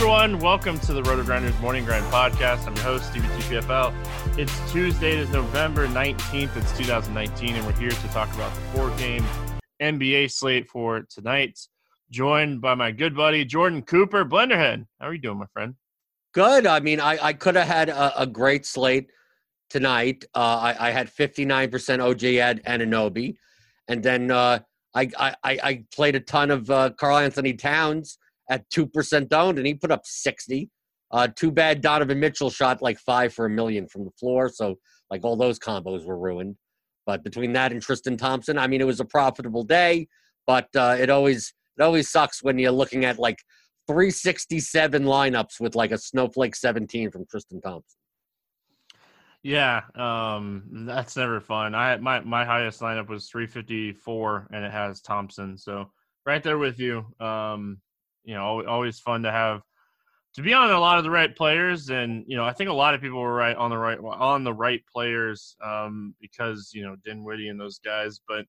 Everyone, welcome to the RotoGrinders Morning Grind Podcast. I'm your host, Stevie TPFL. It's Tuesday, it is November 19th, it's 2019, and we're here to talk about the four game NBA slate for tonight. Joined by my good buddy, Jordan Cooper, Blenderhead. How are you doing, my friend? Good. I mean, I, I could have had a, a great slate tonight. Uh, I, I had 59% OG Anunoby. And then uh, I, I, I played a ton of uh, Karl-Anthony Towns at 2% owned, and he put up 60. Uh, too bad Donovan Mitchell shot like five for a million from the floor. So, like, all those combos were ruined. But between that and Tristan Thompson, I mean, it was a profitable day, but uh, it always it always sucks when you're looking at like 367 lineups with like a snowflake 17 from Tristan Thompson. Yeah, um, that's never fun. I my my highest lineup was 354, and it has Thompson. So right there with you. Um, you know, always fun to have to be on a lot of the right players, and you know, I think a lot of people were right on the right on the right players um, because you know Dinwiddie and those guys. But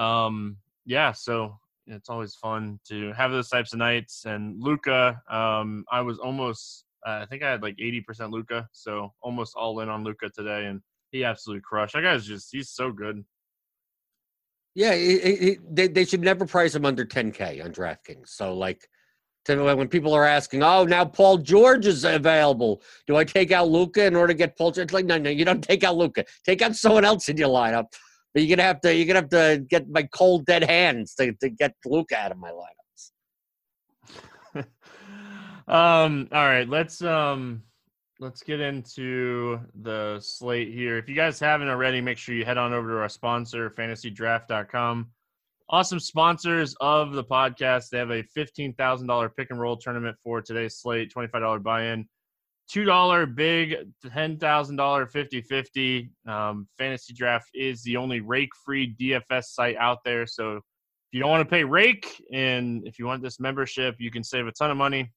um, yeah, so it's always fun to have those types of nights. And Luka um, I was almost, uh, I think I had like eighty percent Luka so almost all in on Luka today, and he absolutely crushed. That guy's just he's so good. Yeah, it, it, they they should never price him under 10k on DraftKings. So like, when people are asking, oh, now Paul George is available, do I take out Luka in order to get Paul George? It's like, no, no, you don't take out Luka. Take out someone else in your lineup. But you're gonna have to you're gonna have to get my cold dead hands to, to get Luka out of my lineups. um. All right. Let's um let's get into the slate here. If you guys haven't already, make sure you head on over to our sponsor, fantasydraft.com. Awesome sponsors of the podcast. They have a $15,000 pick and roll tournament for today's slate, $25 buy in, $2 big, $10,000 50 50. Um, Fantasy Draft is the only rake free DFS site out there. So if you don't want to pay rake and if you want this membership, you can save a ton of money.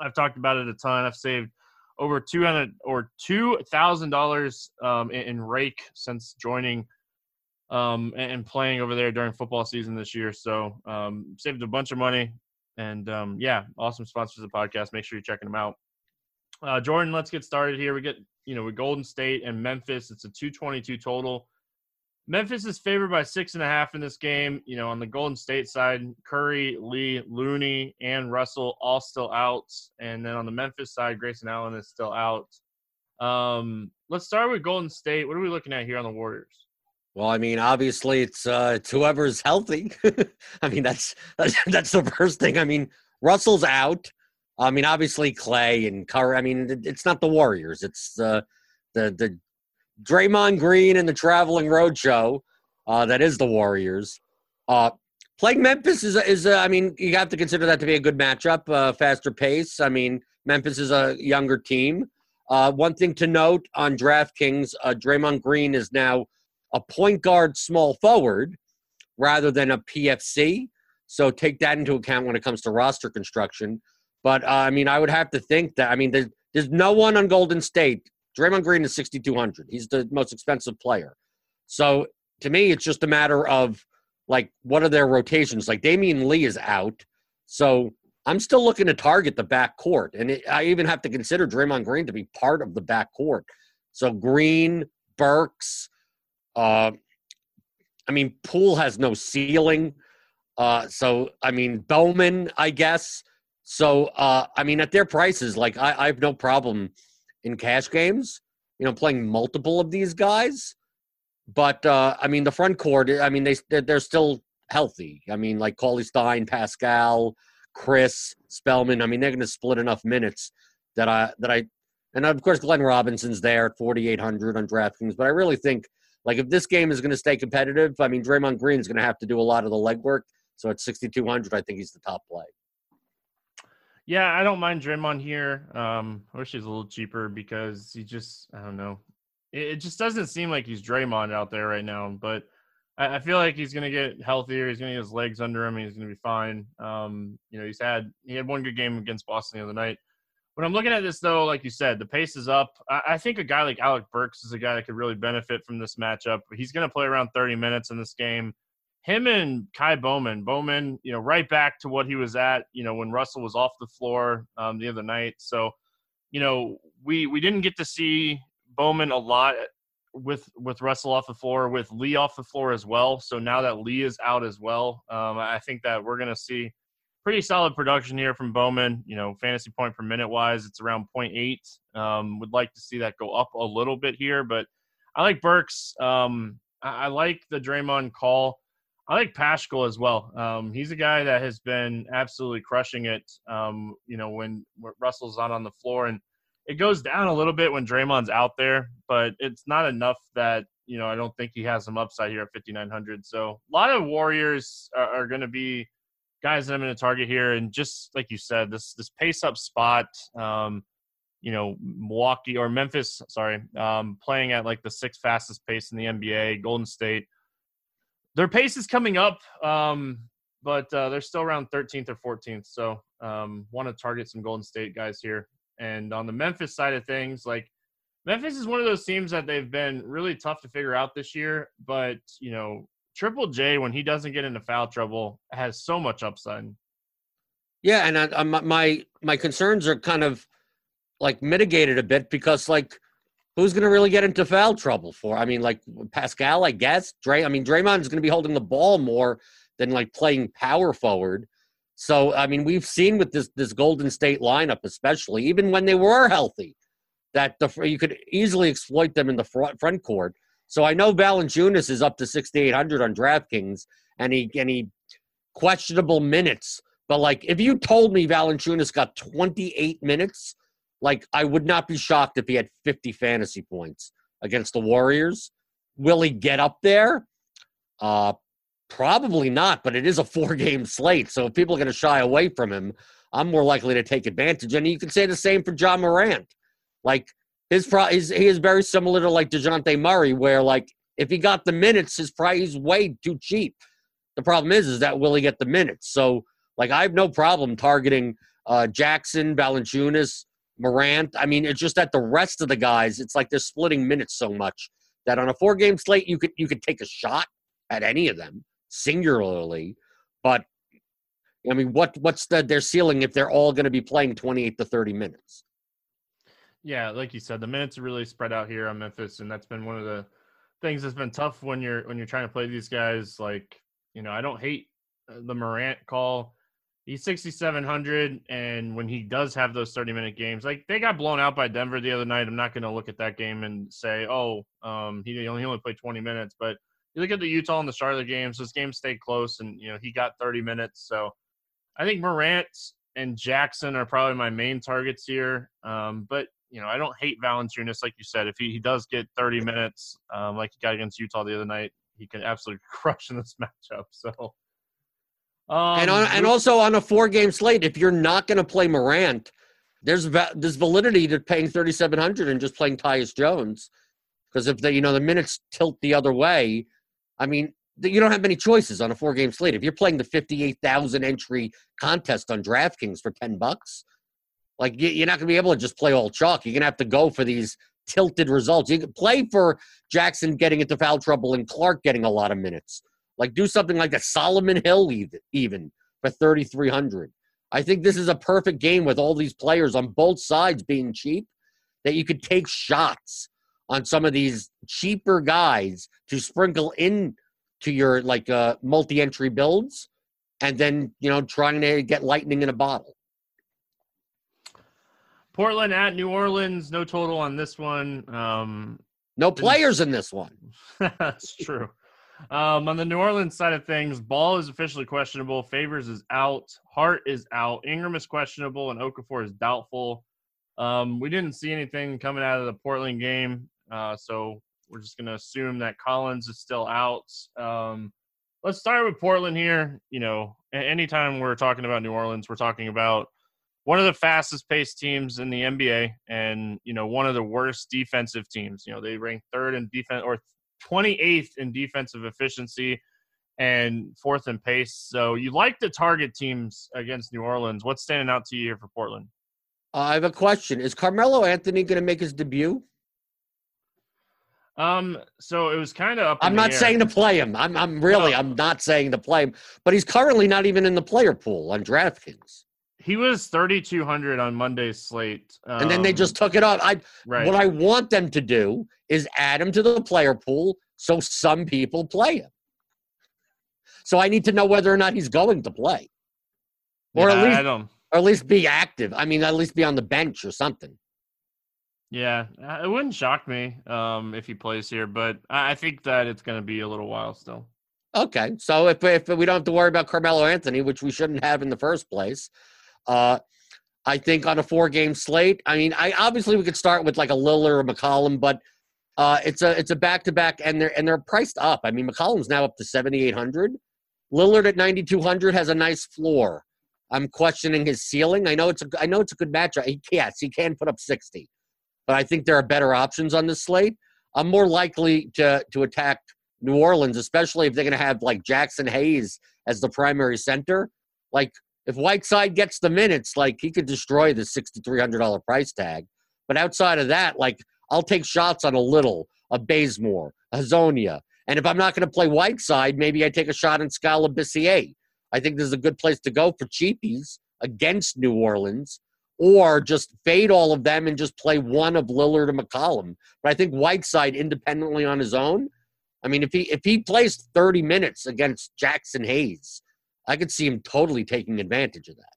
I've talked about it a ton. I've saved over two hundred or two thousand um, dollars in rake since joining um, and, playing over there during football season this year. So um, saved a bunch of money, and um, yeah, awesome sponsors of the podcast. Make sure you're checking them out. Uh, Jordan, let's get started here. We get you know with Golden State and Memphis. It's a 222 total. Memphis is favored by six and a half in this game. You know, on the Golden State side, Curry, Lee, Looney, and Russell all still out, and then on the Memphis side, Grayson Allen is still out. Um, let's start with Golden State. What are we looking at here on the Warriors? Well, I mean, obviously, it's uh, it's whoever's healthy. I mean, that's, that's that's the first thing. I mean, Russell's out. I mean, obviously, Klay and Curry. I mean, it's not the Warriors. It's uh, the the Draymond Green and the Traveling Roadshow. Uh, that is the Warriors. Uh, playing Memphis is is uh, I mean, you have to consider that to be a good matchup. Uh, faster pace. I mean, Memphis is a younger team. Uh, one thing to note on DraftKings, uh, Draymond Green is now a point guard small forward rather than a PFC. So take that into account when it comes to roster construction. But uh, I mean, I would have to think that I mean, there's, there's no one on Golden State. Draymond Green is 6,200. He's the most expensive player. So to me, it's just a matter of like what are their rotations? Like Damion Lee is out, so I'm still looking to target the back court, and it, I even have to consider Draymond Green to be part of the back court. So Green, Burks, uh, I mean, Poole has no ceiling. Uh, so, I mean, Bowman, I guess. So, uh, I mean, at their prices, like, I, I have no problem in cash games, you know, playing multiple of these guys. But, uh, I mean, the front court, I mean, they, they're still healthy. I mean, like Cauley Stein, Paschall, Chriss, Spellman. I mean, they're going to split enough minutes that I, that I, and of course, Glenn Robinson's there at 4,800 on DraftKings. But I really think like if this game is going to stay competitive, I mean Draymond is going to have to do a lot of the legwork. So at 6200, I think he's the top play. Yeah, I don't mind Draymond here. Um, I wish he's a little cheaper because he just I don't know. It, it just doesn't seem like he's Draymond out there right now. But I, I feel like he's gonna get healthier. He's gonna get his legs under him. he's gonna be fine. Um, you know, he's had he had one good game against Boston the other night. When I'm looking at this, though, like you said, the pace is up. I, I think a guy like Alec Burks is a guy that could really benefit from this matchup. He's going to play around 30 minutes in this game. Him and Ky Bowman, Bowman, you know, right back to what he was at, you know, when Russell was off the floor um, the other night. So, you know, we we didn't get to see Bowman a lot with with Russell off the floor, with Lee off the floor as well. So now that Lee is out as well, um, I think that we're going to see pretty solid production here from Bowman. You know, fantasy point per minute wise, it's around 0.8. Um, would like to see that go up a little bit here, but I like Burks. Um, I, I, like the Draymond call. I like Paschall as well. Um, he's a guy that has been absolutely crushing it. Um, you know, when Russell's not on the floor, and it goes down a little bit when Draymond's out there, but it's not enough that you know I don't think he has some upside here at 5900. So a lot of Warriors are, are going to be guys that I'm going to target here, and just like you said, this this pace up spot, um, you know, Milwaukee or Memphis, sorry, um, playing at like the sixth fastest pace in the NBA. Golden State, their pace is coming up, um, but uh, they're still around 13th or 14th. So um, want to target some Golden State guys here. And on the Memphis side of things, like Memphis is one of those teams that they've been really tough to figure out this year, but you know, Triple J, when he doesn't get into foul trouble, has so much upside. Yeah, and I, I, my my concerns are kind of like mitigated a bit because like who's going to really get into foul trouble for? I mean, like Paschall, I guess. Dray, I mean, Draymond is going to be holding the ball more than like playing power forward. So I mean, we've seen with this this Golden State lineup, especially even when they were healthy, that the you could easily exploit them in the front front court. So I know Valanciunas is up to 6,800 on DraftKings, and he and he questionable minutes. But like, if you told me Valanciunas got 28 minutes, like I would not be shocked if he had 50 fantasy points against the Warriors. Will he get up there? Uh, probably not. But it is a four-game slate, so if people are going to shy away from him, I'm more likely to take advantage. And you can say the same for Ja Morant. Like his is he is very similar to like Dejounte Murray, where like if he got the minutes, his price is way too cheap. The problem is, is that will he get the minutes? So like I have no problem targeting uh, Jackson, Valanciunas, Morant. I mean, it's just that the rest of the guys, it's like they're splitting minutes so much that on a four game slate, you could you could take a shot at any of them singularly, but I mean, what what's the, their ceiling if they're all going to be playing 28 to 30 minutes? Yeah, like you said, the minutes are really spread out here on Memphis, and that's been one of the things that's been tough when you're when you're trying to play these guys. Like, you know, I don't hate uh, the Morant call. He's 6,700, and when he does have those 30 minute games, like they got blown out by Denver the other night. I'm not going to look at that game and say, oh, um, he only he only played 20 minutes. But you look at the Utah and the Charlotte games; those games stayed close, and you know he got 30 minutes. So I think Morant and Jackson are probably my main targets here. Um, but you know, I don't hate Valanciunas, like you said. If he, he does get 30 minutes, um, like he got against Utah the other night, he can absolutely crush in this matchup. So, um, and on, and also on a four game slate, if you're not going to play Morant, there's there's validity to paying 3,700 and just playing Tyus Jones, because if the you know the minutes tilt the other way, I mean you don't have many choices on a four game slate. If you're playing the 58,000 entry contest on DraftKings for 10 bucks, like you're not going to be able to just play all chalk. You're going to have to go for these tilted results. You can play for Jackson getting into foul trouble and Clark getting a lot of minutes. Like do something like a Solomon Hill even for 3,300. I think this is a perfect game with all these players on both sides being cheap that you could take shots on some of these cheaper guys to sprinkle in to your like uh, multi-entry builds and then you know trying to get lightning in a bottle Portland at New Orleans, no total on this one. Um, no players in this one. That's true. Um, on the New Orleans side of things, Ball is officially questionable. Favors is out. Hart is out. Ingram is questionable, and Okafor is doubtful. Um, we didn't see anything coming out of the Portland game, uh, so we're just going to assume that Collins is still out. Um, let's start with Portland here. You know, anytime we're talking about New Orleans, we're talking about one of the fastest paced teams in the NBA and, you know, one of the worst defensive teams. You know, they rank third in defense or 28th in defensive efficiency and fourth in pace. So you like the target teams against New Orleans. What's standing out to you here for Portland? Uh, I have a question. Is Carmelo Anthony going to make his debut? Um, so it was kind of. I'm not air. saying to play him. I'm, I'm really, no. I'm not saying to play him, but he's currently not even in the player pool on DraftKings. He was 3,200 on Monday's slate. Um, and then they just took it off. I right. What I want them to do is add him to the player pool so some people play him. So I need to know whether or not he's going to play. Or yeah, at least or at least be active. I mean, at least be on the bench or something. Yeah, uh, it wouldn't shock me um, if he plays here, but I think that it's going to be a little while still. Okay, so if if we don't have to worry about Carmelo Anthony, which we shouldn't have in the first place, uh, I think on a four game slate. I mean, I obviously we could start with like a Lillard or McCollum, but uh, it's a it's a back to back, and they're and they're priced up. I mean, McCollum's now up to seventy eight hundred. Lillard at ninety two hundred has a nice floor. I'm questioning his ceiling. I know it's a I know it's a good matchup. He yes, he can put up sixty, but I think there are better options on this slate. I'm more likely to to attack New Orleans, especially if they're going to have like Jaxson Hayes as the primary center. Like if Whiteside gets the minutes, like he could destroy the $6,300 price tag. But outside of that, like I'll take shots on a little, a Bazemore, a Hezonja. And if I'm not going to play Whiteside, maybe I take a shot on Skal Labissiere. I think this is a good place to go for cheapies against New Orleans, or just fade all of them and just play one of Lillard and McCollum. But I think Whiteside independently on his own. I mean, if he if he plays 30 minutes against Jaxson Hayes, I could see him totally taking advantage of that.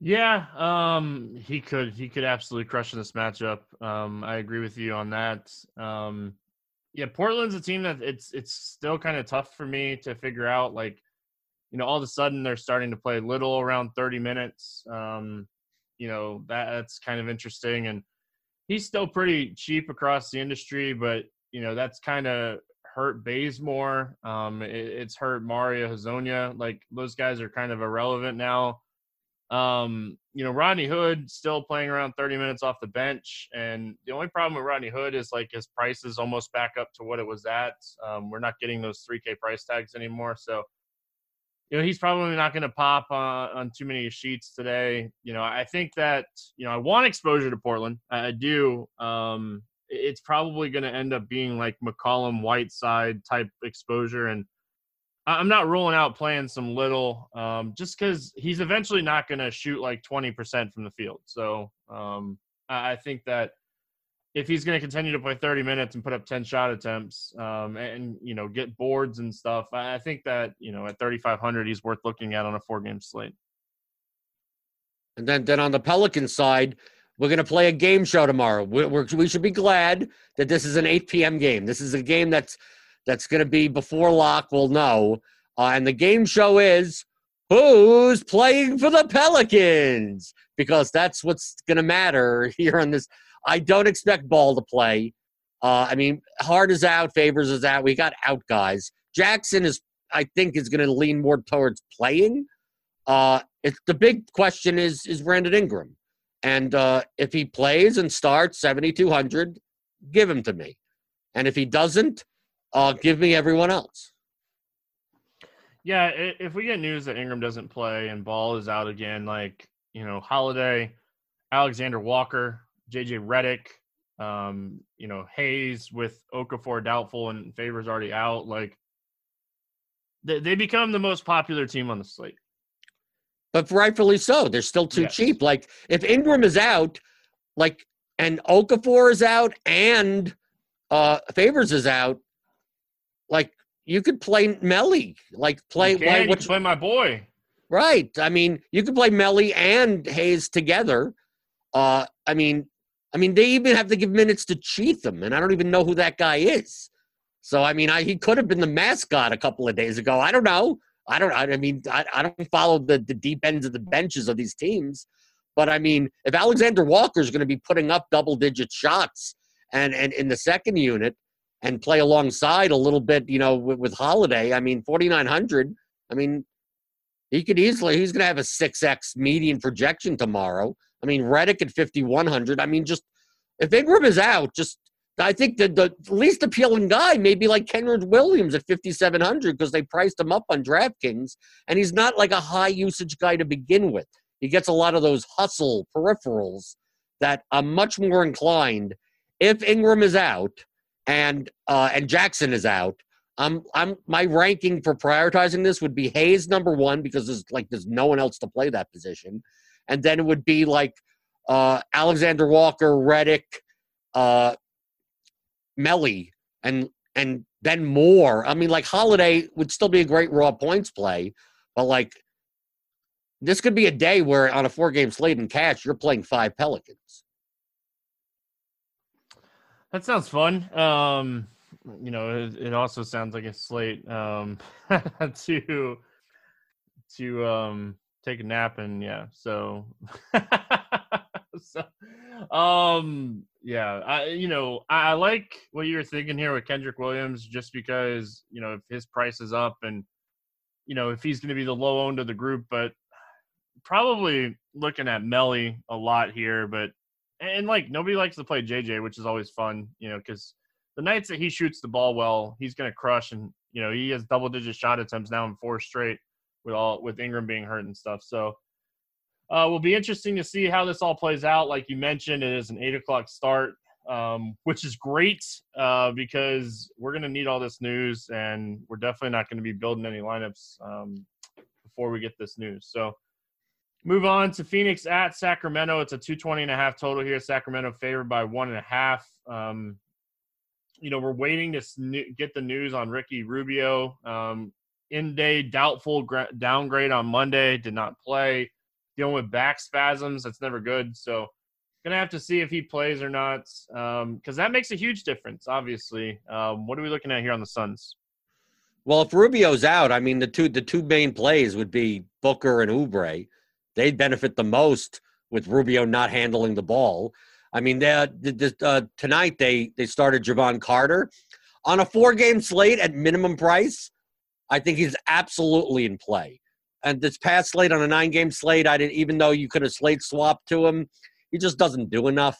Yeah, um, he could. He could absolutely crush in this matchup. Um, I agree with you on that. Um, yeah, Portland's a team that it's it's still kind of tough for me to figure out. Like, you know, all of a sudden they're starting to play little around thirty minutes. Um, you know, that, that's kind of interesting. And he's still pretty cheap across the industry, but you know, that's kind of hurt Bazemore. Um, it, it's hurt Mario Hezonja. Like those guys are kind of irrelevant now. Um, you know, Rodney Hood still playing around 30 minutes off the bench. And the only problem with Rodney Hood is like his price is almost back up to what it was at. Um, we're not getting those 3K price tags anymore. So you know, he's probably not going to pop uh, on too many sheets today. You know, I think that you know I want exposure to Portland. I, I do. Um, it's probably going to end up being like McCollum Whiteside type exposure, and I'm not ruling out playing some little, um, just because he's eventually not going to shoot like 20% from the field. So um, I think that if he's going to continue to play 30 minutes and put up 10 shot attempts um, and you know get boards and stuff i think that you know at 3500 he's worth looking at on a four game slate and then then on the pelican side we're going to play a game show tomorrow we're, we're, we should be glad that this is an 8 p.m game this is a game that's that's going to be before lock we'll know uh, and the game show is who's playing for the pelicans because that's what's going to matter here on this I don't expect Ball to play. Uh, I mean, Hart is out, Favors is out. We got out guys. Jackson is, I think, is going to lean more towards playing. Uh, it's the big question is is Brandon Ingram, and uh, if he plays and starts seventy two hundred, give him to me, and if he doesn't, uh, give me everyone else. Yeah, if we get news that Ingram doesn't play and Ball is out again, like you know, Holiday, Alexander Walker, JJ Redick, um, you know, Hayes with Okafor doubtful and Favors already out. Like they, they become the most popular team on the slate. But rightfully so. They're still too yes. cheap. Like if Ingram is out, like and Okafor is out and uh Favors is out, like you could play Melli. Like play you can, play, play my boy. Right. I mean, you could play Melli and Hayes together. Uh, I mean, I mean, they even have to give minutes to Cheatham, and I don't even know who that guy is. So, I mean, I, he could have been the mascot a couple of days ago. I don't know. I don't. I mean, I, I don't follow the, the deep ends of the benches of these teams, but I mean, if Alexander Walker is going to be putting up double digit shots and and in the second unit and play alongside a little bit, you know, with, with Holiday, I mean, forty nine hundred. I mean, he could easily. He's going to have a six x median projection tomorrow. I mean, Redick at 5,100. I mean, just if Ingram is out, just I think the, the least appealing guy may be like Kenrich Williams at 5,700 because they priced him up on DraftKings, and he's not like a high usage guy to begin with. He gets a lot of those hustle peripherals that I'm much more inclined if Ingram is out and uh, and Jackson is out. I'm I'm my ranking for prioritizing this would be Hayes number one because there's like there's no one else to play that position and then it would be like uh, Alexander Walker, Redick, uh, Melli, and and then more. I mean, like Holiday would still be a great raw points play, but like this could be a day where on a four game slate in cash, you're playing five Pelicans. That sounds fun. Um, you know, it, it also sounds like a slate um, to to um, take a nap and yeah so so um yeah i you know I, like what you were thinking here with Kenrich williams just because you know if his price is up and you know if he's going to be the low end of the group but probably looking at Melli a lot here but and like nobody likes to play jj which is always fun you know because the nights that he shoots the ball well he's going to crush and you know he has double digit shot attempts now in four straight with all with Ingram being hurt and stuff. So uh, will be interesting to see how this all plays out. Like you mentioned, it is an eight o'clock start, um, which is great uh, because we're going to need all this news, and we're definitely not going to be building any lineups um, before we get this news. So move on to Phoenix at Sacramento. It's a 220 and a half total here. Sacramento favored by one and a half. Um, you know, we're waiting to get the news on Ricky Rubio. Um, in day doubtful gra- downgrade on Monday, did not play. Dealing with back spasms, that's never good. So gonna have to see if he plays or not, because um, that makes a huge difference. Obviously, um, what are we looking at here on the Suns? Well, if Rubio's out, I mean the two the two main plays would be Booker and Oubre. They'd benefit the most with Rubio not handling the ball. I mean, they, uh, tonight they they started Jevon Carter on a four game slate at minimum price. I think he's absolutely in play. And this past slate on a nine game slate, I didn't even though you could have slate swapped to him, he just doesn't do enough.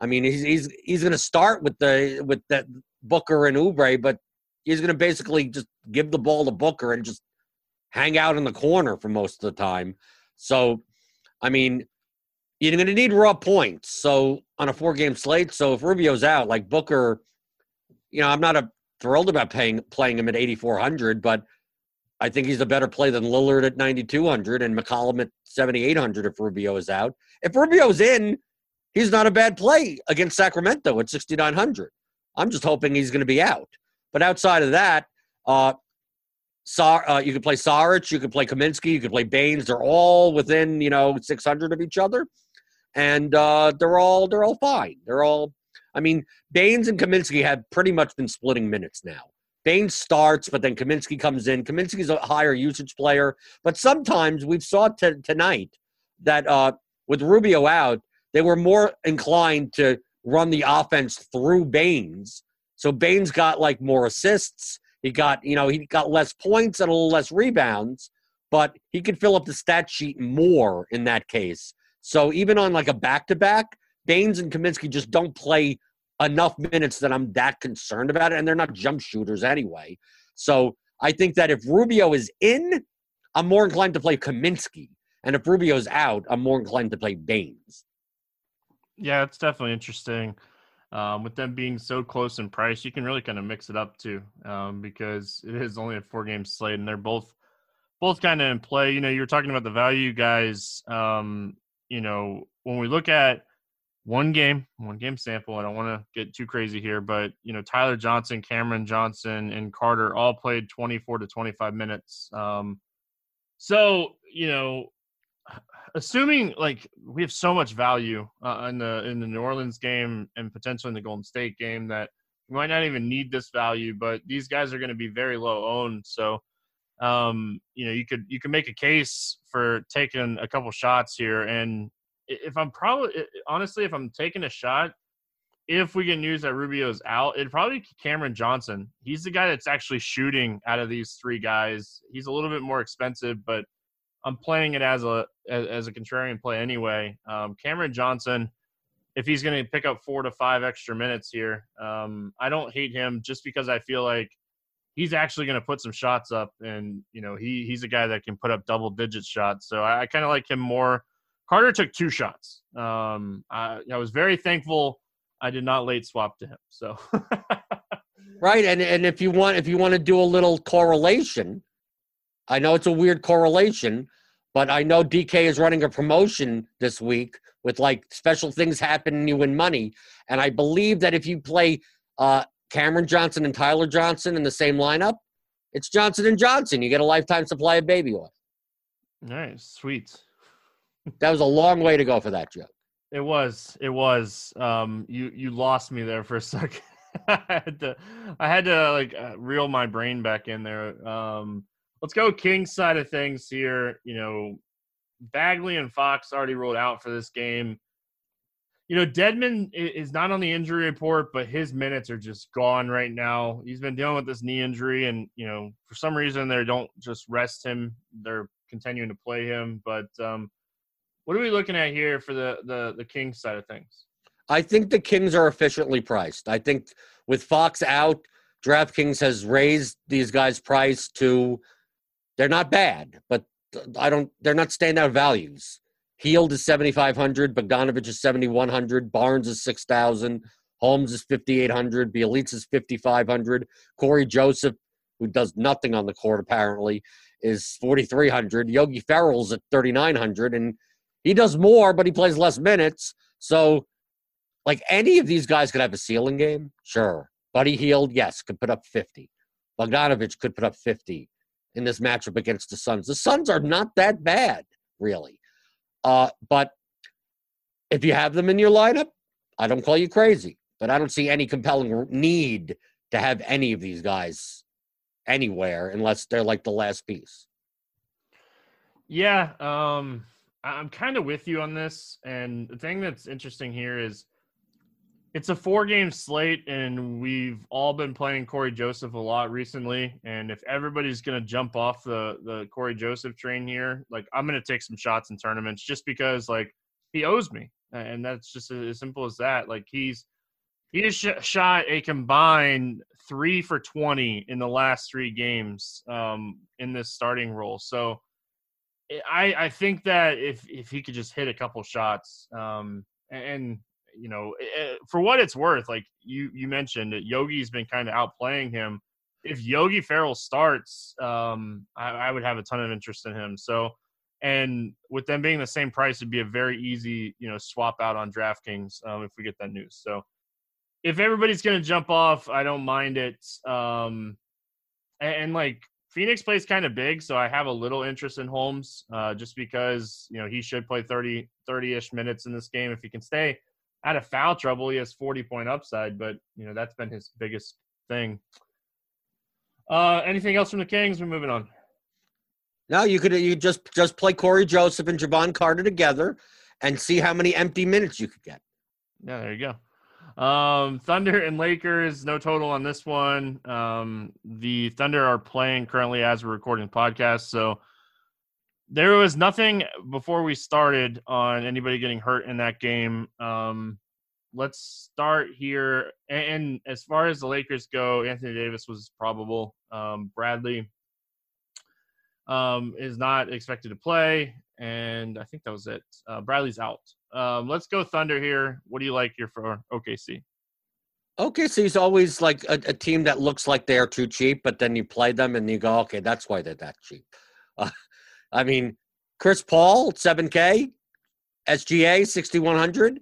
I mean, he's he's he's going to start with the with that Booker and Oubre, but he's going to basically just give the ball to Booker and just hang out in the corner for most of the time. So, I mean, you're going to need raw points. So on a four game slate, so if Rubio's out, like Booker, you know, I'm not a, thrilled about paying playing him at 8400, but I think he's a better play than Lillard at 9200 and McCollum at 7800 if Rubio is out. If Rubio's in, he's not a bad play against Sacramento at 6900. I'm just hoping he's going to be out. But outside of that, uh, Sar, uh, you could play Saric, you could play Kaminsky, you could play Baynes. They're all within you know 600 of each other, and uh, they're all they're all fine. They're all. I mean, Baynes and Kaminsky have pretty much been splitting minutes now. Baynes starts, but then Kaminsky comes in. Kaminsky's a higher usage player, but sometimes we've saw t- tonight that uh, with Rubio out, they were more inclined to run the offense through Baynes. So Baynes got like more assists. He got, you know, he got less points and a little less rebounds, but he could fill up the stat sheet more in that case. So even on like a back to back, Baynes and Kaminsky just don't play enough minutes that I'm that concerned about it. And they're not jump shooters anyway. So I think that if Rubio is in, I'm more inclined to play Kaminsky. And if Rubio's out, I'm more inclined to play Baynes. Yeah, it's definitely interesting. Um, with them being so close in price, you can really kind of mix it up too, um, because it is only a four game slate, and they're both both kind of in play. You know, you're talking about the value guys. Um, you know, when we look at one game, one game sample, I don't want to get too crazy here, but you know, Tyler Johnson, Cameron Johnson, and Carter all played 24 to 25 minutes. Um, so you know, assuming like we have so much value uh, in the in the New Orleans game and potentially in the Golden State game that we might not even need this value, but these guys are going to be very low owned. So, um, you know, you could you can make a case for taking a couple shots here. And if I'm probably honestly, if I'm taking a shot, if we get news that Rubio's out, it'd probably Cameron Johnson. He's the guy that's actually shooting out of these three guys. He's a little bit more expensive, but I'm playing it as a as, as a contrarian play anyway. Um, Cameron Johnson, if he's going to pick up four to five extra minutes here, um, I don't hate him just because I feel like he's actually going to put some shots up, and you know he he's a guy that can put up double digit shots. So I, I kind of like him more. Carter took two shots. Um, I, I was very thankful I did not late swap to him. So. right, and and if you want if you want to do a little correlation, I know it's a weird correlation, but I know DK is running a promotion this week with like special things happen and you win money. And I believe that if you play uh, Cameron Johnson and Tyler Johnson in the same lineup, it's Johnson and Johnson. You get a lifetime supply of baby oil. Nice, sweet. That was a long way to go for that joke. It was. It was. Um, you you lost me there for a second. I had to I had to like uh, reel my brain back in there. Um, let's go King side of things here. You know, Bagley and Fox already ruled out for this game. You know, Dedmon is not on the injury report, but his minutes are just gone right now. He's been dealing with this knee injury, and you know, for some reason they don't just rest him; they're continuing to play him. But um, what are we looking at here for the the the Kings side of things? I think the Kings are efficiently priced. I think with Fox out, DraftKings has raised these guys' price to they're not bad, but I don't. They're not standout values. Hield is seventy five hundred. Bogdanovic is seventy one hundred. Barnes is six thousand. Holmes is fifty eight hundred. Bjelica is fifty five hundred. Cory Joseph, who does nothing on the court apparently, is forty three hundred. Yogi Ferrell's at thirty nine hundred, and he does more, but he plays less minutes. So, like any of these guys could have a ceiling game, sure. Buddy Hield, yes, could put up fifty. Bogdanovic could put up fifty in this matchup against the Suns. The Suns are not that bad, really. Uh, but if you have them in your lineup, I don't call you crazy, but I don't see any compelling need to have any of these guys anywhere unless they're like the last piece. Yeah, um, I'm kind of with you on this. And the thing that's interesting here is it's a four game slate, and we've all been playing Cory Joseph a lot recently. And if everybody's going to jump off the, the Cory Joseph train here, like I'm going to take some shots in tournaments just because, like, he owes me. And that's just as simple as that. Like, he's He has sh- shot a combined three for 20 in the last three games um, in this starting role. So I, I think that if, if he could just hit a couple shots um, and, you know, for what it's worth, like you, you mentioned Yogi's been kind of outplaying him. If Yogi Ferrell starts, um, I, I would have a ton of interest in him. So, and with them being the same price, it'd be a very easy, you know, swap out on DraftKings um, if we get that news. So, if everybody's gonna jump off, I don't mind it. Um, and, and like Phoenix plays kind of big, so I have a little interest in Holmes, uh, just because you know he should play 30 30ish minutes in this game if he can stay out of foul trouble. He has 40 point upside, but you know that's been his biggest thing. Uh, anything else from the Kings? We're moving on. No, you could you just just play Cory Joseph and Jevon Carter together and see how many empty minutes you could get. Yeah, there you go. Um, Thunder and Lakers, no total on this one. Um, the Thunder are playing currently as we're recording podcast, so there was nothing before we started on anybody getting hurt in that game. Um, let's start here. And as far as the Lakers go, Anthony Davis was probable. Um, Bradley um, is not expected to play, and I think that was it. Uh, Bradley's out. Um, let's go Thunder here. What do you like here for OKC? OKC is always like a, a, team that looks like they are too cheap, but then you play them and you go, okay, that's why they're that cheap. Uh, I mean, Chris Paul, 7K, SGA, 6,100.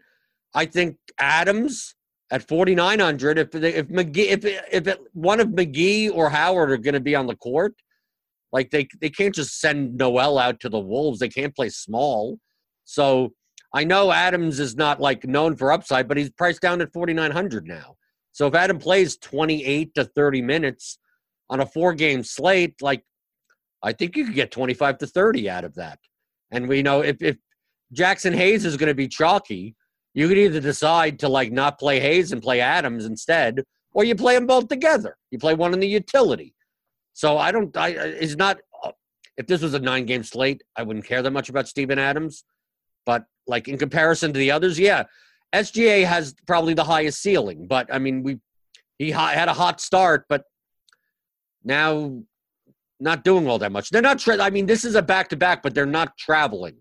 I think Adams at 4,900. If if McGee, if if it, one of McGee or Howard are going to be on the court, like they they can't just send Noel out to the Wolves. They can't play small. So I know Adams is not like known for upside, but he's priced down at 4,900 now. So if Adam plays 28 to 30 minutes on a four game slate, like I think you could get 25 to 30 out of that. And we know if, if Jaxson Hayes is going to be chalky, you could either decide to like not play Hayes and play Adams instead, or you play them both together. You play one in the utility. So I don't, I, it's not, uh, if this was a nine game slate, I wouldn't care that much about Steven Adams. But like in comparison to the others, yeah, SGA has probably the highest ceiling. But I mean, we he had a hot start, but now not doing all that much. They're not. Tra- I mean, this is a back to back, but they're not traveling.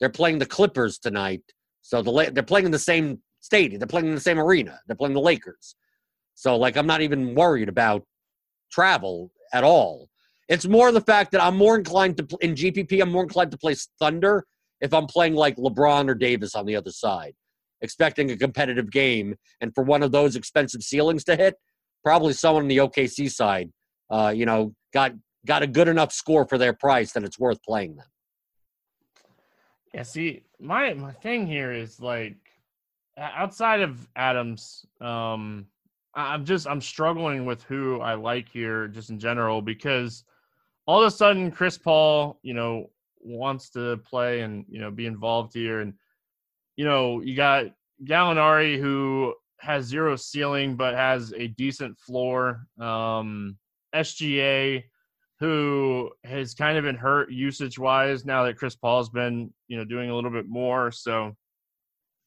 They're playing the Clippers tonight, so the they're playing in the same stadium. They're playing in the same arena. They're playing the Lakers. So like, I'm not even worried about travel at all. It's more the fact that I'm more inclined to in GPP. I'm more inclined to play Thunder if I'm playing like LeBron or Davis on the other side, expecting a competitive game, and for one of those expensive ceilings to hit, probably someone on the OKC side, uh, you know, got got a good enough score for their price that it's worth playing them. Yeah, see, my my thing here is like outside of Adams, um, I'm just I'm struggling with who I like here just in general because all of a sudden Chris Paul, you know, wants to play and you know be involved here. And you know, you got Gallinari who has zero ceiling but has a decent floor. Um, SGA who has kind of been hurt usage wise now that Chris Paul's been you know doing a little bit more. So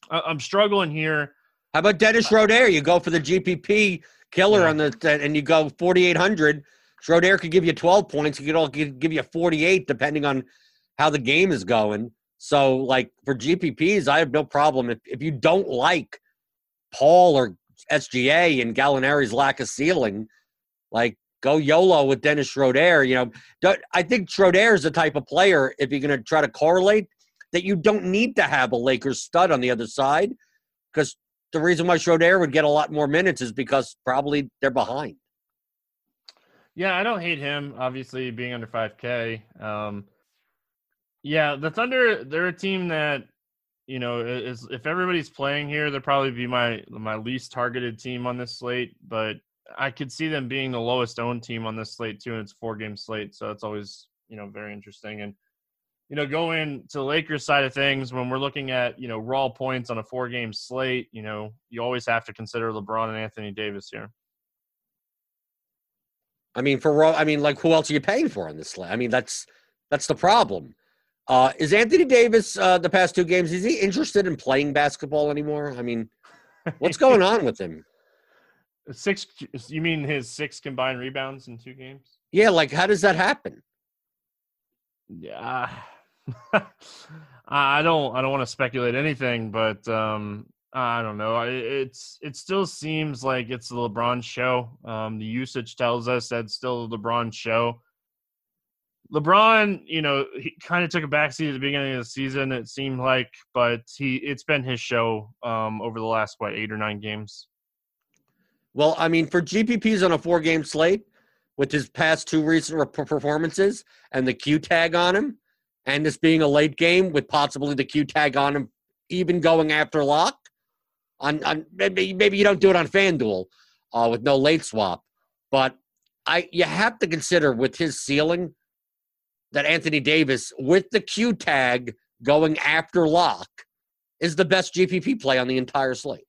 I'm struggling here. How about Dennis uh, Schroeder? You go for the GPP killer yeah. on the and you go 4,800. Schroeder could give you 12 points. He could all give you 48 depending on how the game is going. So, like for GPPs, I have no problem if if you don't like Paul or SGA and Gallinari's lack of ceiling, like go YOLO with Dennis Schroeder. You know, I think Schroeder is the type of player if you're going to try to correlate that you don't need to have a Lakers stud on the other side because the reason why Schroeder would get a lot more minutes is because probably they're behind. Yeah, I don't hate him. Obviously, being under 5K. Um, yeah, the Thunder, they're a team that, you know, is if everybody's playing here, they'll probably be my my least targeted team on this slate. But I could see them being the lowest owned team on this slate too, and it's four game slate, so it's always you know very interesting. And you know, going to the Lakers side of things, when we're looking at you know raw points on a four game slate, you know, you always have to consider LeBron and Anthony Davis here. I mean, for raw, I mean, like who else are you paying for on this slate? I mean, that's that's the problem. Uh, is Anthony Davis uh, the past two games? Is he interested in playing basketball anymore? I mean, what's going on with him? Six. You mean his six combined rebounds in two games? Yeah, like how does that happen? Yeah. I don't. I don't want to speculate anything, but um, I don't know. It's it still seems like it's the LeBron show. Um, the usage tells us that it's still the LeBron show. LeBron, you know, he kind of took a backseat at the beginning of the season. It seemed like, but he it's been his show um, over the last what eight or nine games. Well, I mean, for GPPs on a four-game slate, with his past two recent performances and the Q tag on him, and this being a late game with possibly the Q tag on him, even going after lock, on, on maybe maybe you don't do it on FanDuel uh, with no late swap, but I you have to consider with his ceiling that Anthony Davis with the Q tag going after lock is the best GPP play on the entire slate.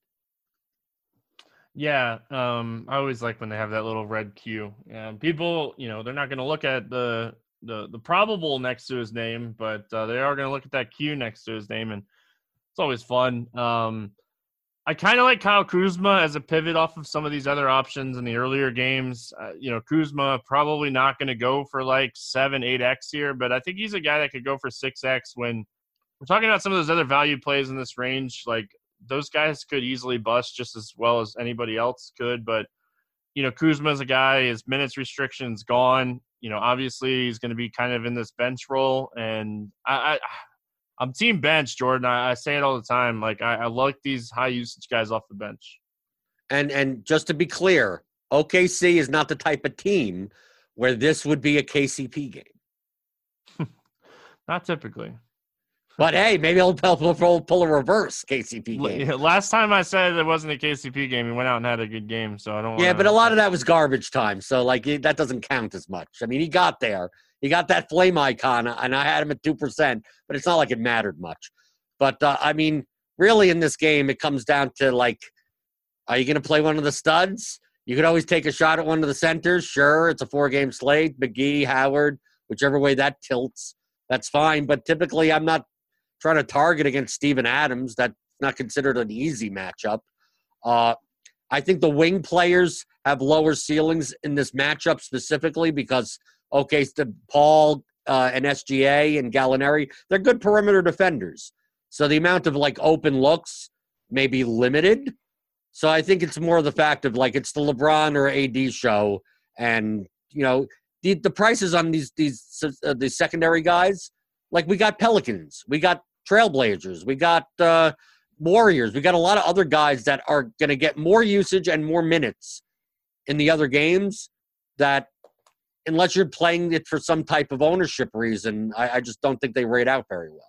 Yeah, um, I always like when they have that little red Q. People, you know, they're not going to look at the the the probable next to his name, but uh, they are going to look at that Q next to his name, and it's always fun. Um, I kind of like Kyle Kuzma as a pivot off of some of these other options in the earlier games. Uh, you know, Kuzma probably not going to go for like seven, eight X here, but I think he's a guy that could go for six X when we're talking about some of those other value plays in this range. Like those guys could easily bust just as well as anybody else could. But you know, Kuzma's a guy. His minutes restrictions gone. You know, obviously he's going to be kind of in this bench role, and I, I I'm team bench, Jordan. I, I say it all the time. Like I, I like these high usage guys off the bench. And and just to be clear, OKC is not the type of team where this would be a KCP game. not typically. But hey, maybe he'll pull, pull, pull, a reverse KCP game. Last time I said it wasn't a KCP game, he went out and had a good game. So I don't. Yeah, but a lot of that was garbage time. So like that doesn't count as much. I mean, he got there. He got that flame icon, and I had him at 2%, but it's not like it mattered much. But, uh, I mean, really in this game, it comes down to like, are you going to play one of the studs? You could always take a shot at one of the centers. Sure, it's a four game slate. McGee, Howard, whichever way that tilts, that's fine. But typically, I'm not trying to target against Steven Adams. That's not considered an easy matchup. Uh, I think the wing players have lower ceilings in this matchup specifically because Okay, Paul uh, and SGA and Gallinari, they're good perimeter defenders. So the amount of like open looks may be limited. So I think it's more the fact of like it's the LeBron or AD show, and you know the the prices on these these uh, the secondary guys. Like we got Pelicans, we got Trailblazers, we got uh, Warriors, we got a lot of other guys that are going to get more usage and more minutes in the other games that unless you're playing it for some type of ownership reason, I, I just don't think they rate out very well.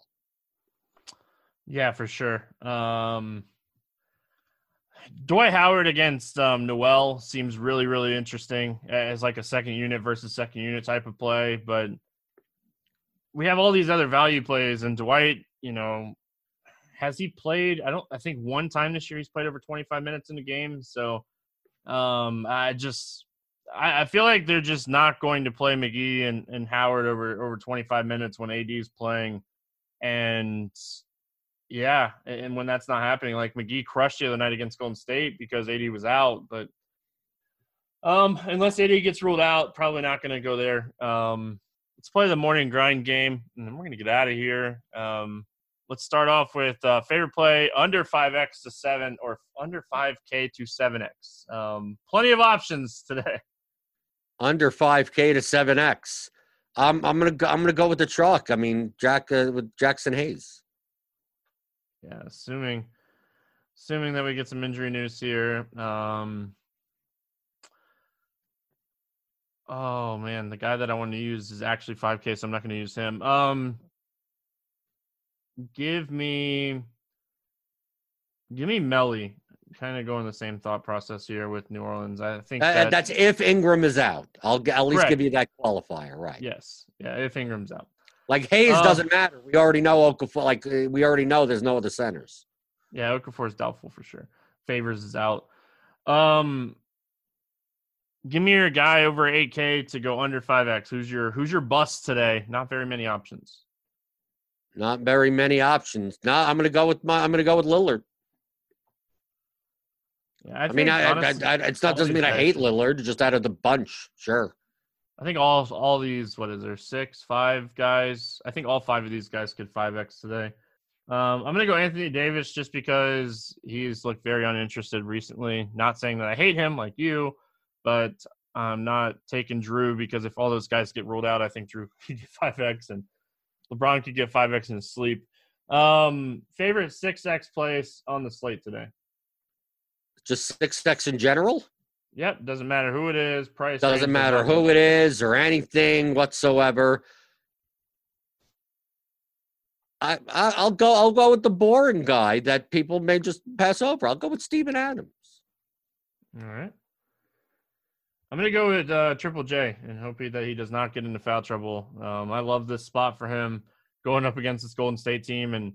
Yeah, for sure. Um, Dwight Howard against um, Noel seems really, really interesting as like a second unit versus second unit type of play. But we have all these other value plays, and Dwight, you know, has he played? I don't. I think one time this year he's played over 25 minutes in a game. So um, I just I, I, feel like they're just not going to play McGee and, and Howard over over 25 minutes when AD is playing, and yeah, and when that's not happening, like McGee crushed the other night against Golden State because AD was out, but um, unless AD gets ruled out, probably not going to go there. Um, let's play the morning grind game, and then we're going to get out of here. Um, let's start off with uh, favorite play under 5x to 7 or under 5k to 7x um, plenty of options today under 5K to 7X. I'm I'm gonna go, I'm gonna go with the truck. I mean, Jack uh, with Jaxson Hayes. Yeah, assuming assuming that we get some injury news here. Um, oh man, the guy that I want to use is actually 5K, so I'm not going to use him. Um, give me give me Melli. kind of going the same thought process here with New Orleans. I think uh, that's if Ingram is out. I'll at least give you that qualifier, right? Yes, yeah. If Ingram's out, like Hayes um, doesn't matter. We already know Okafor. Like uh, we already know there's no other centers. Yeah, Okafor is doubtful for sure. Favors is out. Um, give me your guy over 8K to go under 5X. Who's your Who's your bust today? Not very many options. Not very many options. No, I'm gonna go with my. I'm gonna go with Lillard. Yeah, I, mean, think, I, I, honestly, I, it's not doesn't mean I hate Lillard. Just out of the bunch, sure. I think all all these what is there six five guys. I think all five of these guys could five x today. Um, I'm gonna go Anthony Davis just because he's looked very uninterested recently. Not saying that I hate him like you, but I'm not taking Drew because if all those guys get ruled out, I think Drew could get five x and LeBron could get five x in his sleep. Um, favorite six x place on the slate today? Just six X in general. Yep, doesn't matter who it is. Price Doesn't matter who it is or anything whatsoever. I, I I'll go I'll go with the boring guy that people may just pass over. I'll go with Steven Adams. All right. I'm gonna go with uh, Triple J and hope he, that he does not get into foul trouble. Um, I love this spot for him going up against this Golden State team, and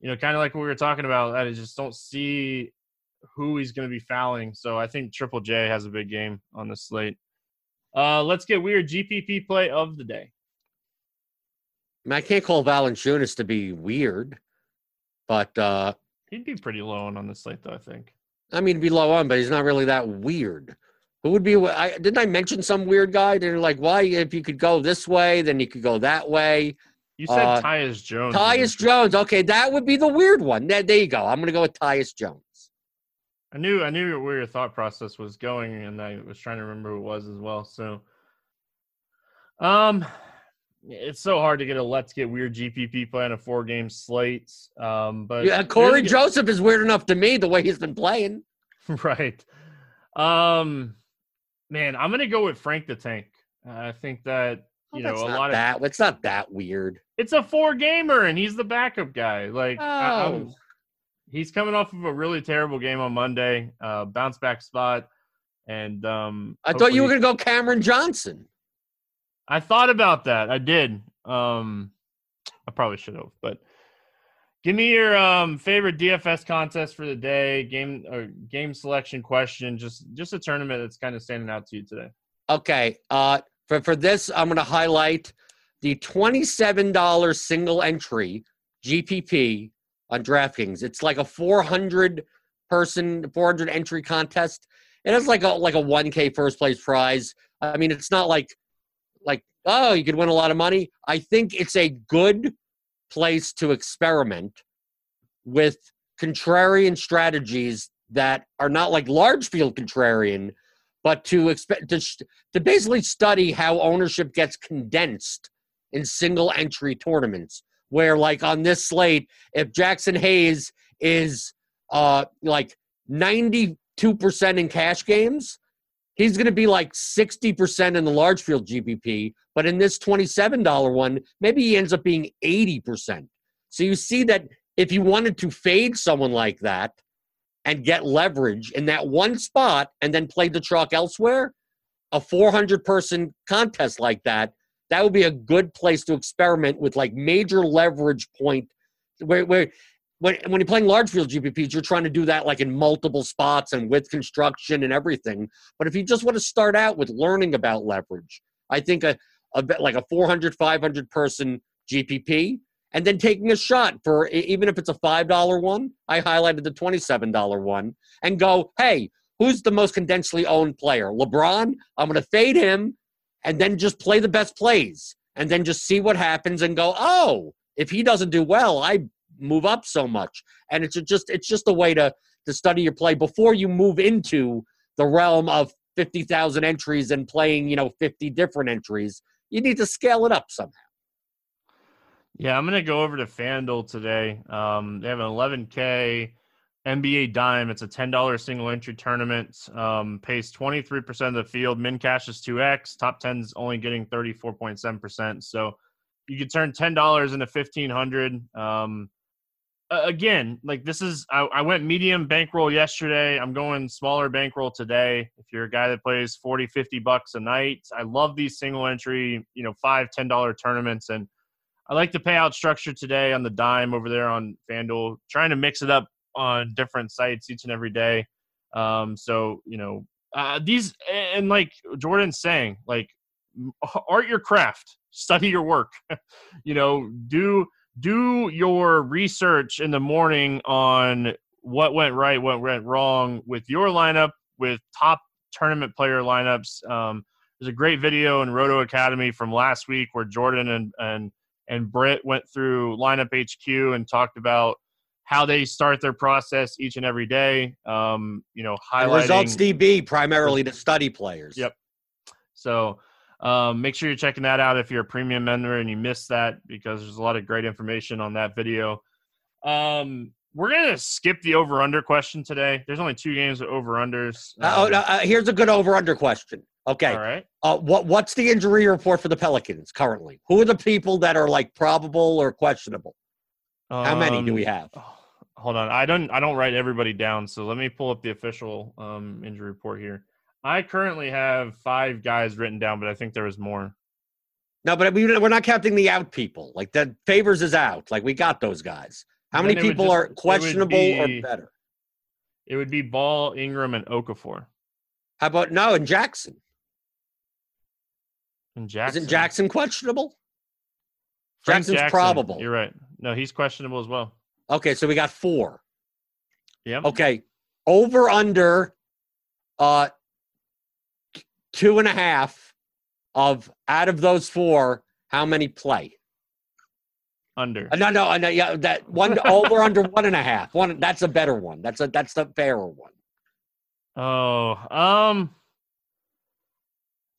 you know, kind of like what we were talking about. I just don't see who he's going to be fouling. So I think Triple J has a big game on the slate. Uh, let's get weird GPP play of the day. I, mean, I can't call Valanciunas to be weird, but uh, He'd be pretty low on the slate, though. I think. I mean, be low on, but he's not really that weird. Who would be? I didn't I mention some weird guy? They're like, why? If you could go this way, then you could go that way. You said Uh, Tyus Jones. Tyus Jones. Okay, that would be the weird one. There, there you go. I'm gonna go with Tyus Jones. I knew I knew where your thought process was going, and I was trying to remember who it was as well. So, um, it's so hard to get a let's get weird GPP play on a four game slate. Um, but Yeah, Cory Joseph is weird enough to me the way he's been playing. right? Um, man, I'm gonna go with Frank the Tank. I think that you know a lot of that. It's not that weird. it's a four gamer, and he's the backup guy. Like, I- Oh. he's coming off of a really terrible game on Monday, uh, bounce back spot, and um, I thought you were gonna go Cameron Johnson. I thought about that. I did. Um, I probably should have, but give me your um favorite DFS contest for the day. Game or game selection question. Just just a tournament that's kind of standing out to you today. Okay. Uh, for for this, I'm gonna highlight the twenty-seven dollars single entry GPP on DraftKings. It's like a 400 person, 400 entry contest. It has like a like a 1K first place prize. I mean, it's not like like oh you could win a lot of money. I think it's a good place to experiment with contrarian strategies that are not like large field contrarian, but to expect to, to basically study how ownership gets condensed in single entry tournaments. Where like on this slate, if Jaxson Hayes is uh like ninety two percent in cash games, he's going to be like 60% in the large field GPP. But in this $27 one, maybe he ends up being 80%. So you see that if you wanted to fade someone like that and get leverage in that one spot and then play the chalk elsewhere, a 400 person contest like that, that would be a good place to experiment with like major leverage point where, where when, when you're playing large field GPPs, you're trying to do that like in multiple spots and with construction and everything. But if you just want to start out with learning about leverage, I think a, a bit like a 400, 500 person GPP and then taking a shot for even if it's a $5 one, I highlighted the $27 one and go, hey, who's the most condensely owned player? LeBron, I'm going to fade him and then just play the best plays and then just see what happens and go, oh, if he doesn't do well, I move up so much. And it's just it's just a way to to study your play before you move into the realm of 50,000 entries and playing, you know, 50 different entries. You need to scale it up somehow. Yeah, I'm gonna go over to FanDuel today. Um, they have an 11k NBA dime. It's a $10 single entry tournament. Um, pays 23% of the field. Min cash is 2x. Top 10's only getting 34.7%. So you could turn $10 into 1500. Um, again, like this is I, I went medium bankroll yesterday. I'm going smaller bankroll today. If you're a guy that plays 40, 50 bucks a night, I love these single entry, you know, five, ten dollar tournaments. And I like the payout structure today on the dime over there on FanDuel, trying to mix it up on different sites each and every day. Um, so you know, uh, these and like Jordan's saying, like art your craft, study your work. you know, do do your research in the morning on what went right, what went wrong with your lineup, with top tournament player lineups. Um, there's a great video in Roto Academy from last week where Jordan and and and Britt went through lineup HQ and talked about how they start their process each and every day. Um, you know, highlighting results DB primarily to study players. Yep. So um, make sure you're checking that out if you're a premium member and you missed that because there's a lot of great information on that video. Um, we're gonna skip the over under question today. There's only two games with over unders. Uh, oh, uh, here's a good over under question. Okay. All right. Uh, what what's the injury report for the Pelicans currently? Who are the people that are like probable or questionable? How many do we Um, have? Hold on. I don't. I don't write everybody down. So let me pull up the official um, injury report here. I currently have five guys written down, but I think there was more. No, but we, we're not counting the out people. Like that favors is out. Like we got those guys. How many people just- are questionable be- or better? It would be Ball, Ingram, and Okafor. How about no? And Jackson And Jackson. isn't Jackson questionable? Frank Jackson's Jackson, probable. You're right. No, he's questionable as well. Okay, so we got four. Yep. Okay, over under uh two and a half of out of those four. How many play? Under. Uh, no, no, uh, no, yeah, that one over under one and a half. One that's a better one. That's a that's the fairer one. Oh, um,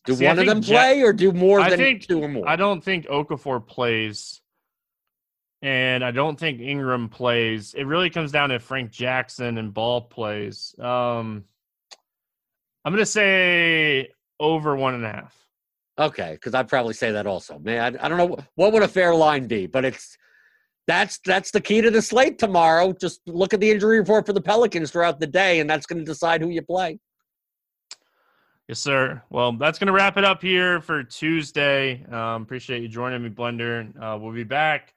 Do See, I one of them play or do more I than think- two or more? I don't think Okafor plays, and I don't think Ingram plays. It really comes down to Frank Jackson and Ball plays. Um, I'm gonna say over one and a half. Okay, because I'd probably say that also. Man, I, I don't know what would a fair line be, but it's that's that's the key to the slate tomorrow. Just look at the injury report for the Pelicans throughout the day, and that's going to decide who you play. Yes, sir. Well, that's going to wrap it up here for Tuesday. Um, appreciate you joining me, Blender. Uh, we'll be back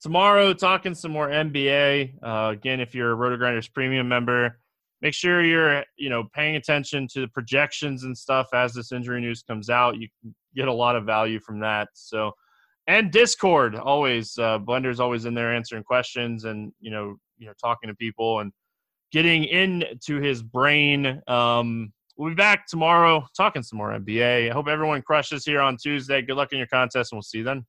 tomorrow talking some more NBA. Uh, again, if you're a RotoGrinders premium member, make sure you're you know paying attention to the projections and stuff as this injury news comes out. You get a lot of value from that. So, and Discord always uh, Blender's always in there answering questions and you know you know talking to people and getting into his brain. Um, we'll be back tomorrow talking some more NBA. I hope everyone crushes here on Tuesday. Good luck in your contest, and we'll see you then.